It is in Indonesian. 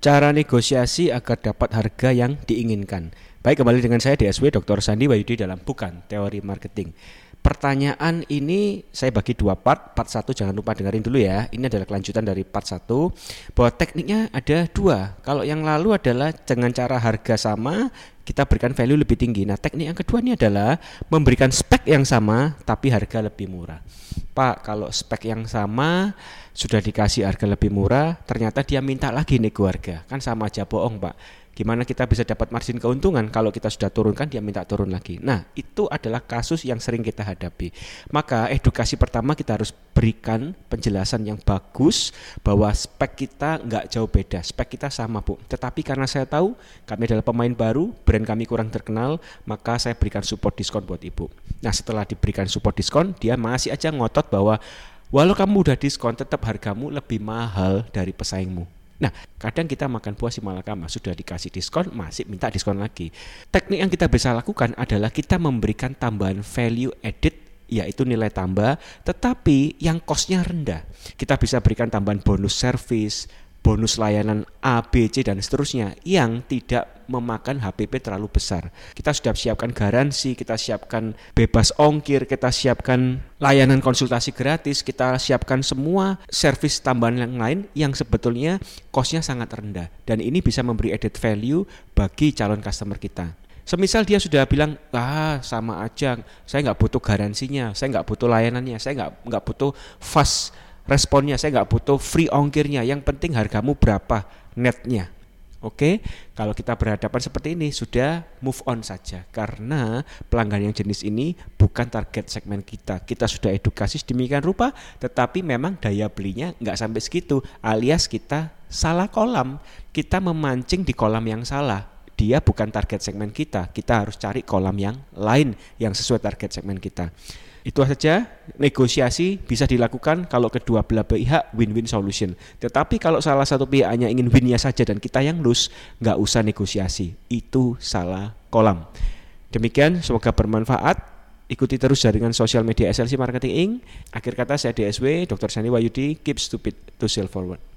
Cara negosiasi agar dapat harga yang diinginkan. Baik, kembali dengan saya DSW Dr. Sandi Wayudi dalam Bukan Teori Marketing. Pertanyaan ini saya bagi dua part. Part satu jangan lupa dengerin dulu ya. Ini adalah kelanjutan dari part satu. Bahwa tekniknya ada dua. Kalau yang lalu adalah dengan cara harga sama, kita berikan value lebih tinggi. Nah, teknik yang kedua ini adalah memberikan spek yang sama tapi harga lebih murah. Pak, kalau spek yang sama sudah dikasih harga lebih murah, ternyata dia minta lagi nego harga. Kan sama aja bohong, Pak. Gimana kita bisa dapat margin keuntungan kalau kita sudah turunkan dia minta turun lagi. Nah, itu adalah kasus yang sering kita hadapi. Maka edukasi pertama kita harus berikan penjelasan yang bagus bahwa spek kita nggak jauh beda, spek kita sama bu. Tetapi karena saya tahu kami adalah pemain baru, brand kami kurang terkenal, maka saya berikan support diskon buat ibu. Nah setelah diberikan support diskon, dia masih aja ngotot bahwa Walau kamu udah diskon, tetap hargamu lebih mahal dari pesaingmu. Nah, kadang kita makan buah si malakama sudah dikasih diskon, masih minta diskon lagi. Teknik yang kita bisa lakukan adalah kita memberikan tambahan value added yaitu nilai tambah, tetapi yang kosnya rendah. Kita bisa berikan tambahan bonus service, bonus layanan A, B, C dan seterusnya yang tidak memakan HPP terlalu besar. Kita sudah siapkan garansi, kita siapkan bebas ongkir, kita siapkan layanan konsultasi gratis, kita siapkan semua service tambahan yang lain yang sebetulnya kosnya sangat rendah dan ini bisa memberi added value bagi calon customer kita. Semisal dia sudah bilang, ah sama aja, saya nggak butuh garansinya, saya nggak butuh layanannya, saya nggak nggak butuh fast responnya saya nggak butuh free ongkirnya yang penting hargamu berapa netnya Oke, kalau kita berhadapan seperti ini sudah move on saja karena pelanggan yang jenis ini bukan target segmen kita. Kita sudah edukasi sedemikian rupa, tetapi memang daya belinya nggak sampai segitu, alias kita salah kolam. Kita memancing di kolam yang salah. Dia bukan target segmen kita. Kita harus cari kolam yang lain yang sesuai target segmen kita. Itu saja negosiasi bisa dilakukan kalau kedua belah pihak win-win solution. Tetapi kalau salah satu pihak hanya ingin winnya saja dan kita yang lose, nggak usah negosiasi. Itu salah kolam. Demikian, semoga bermanfaat. Ikuti terus jaringan sosial media SLC Marketing Inc. Akhir kata saya DSW, Dr. Sani Wayudi, keep stupid to sell forward.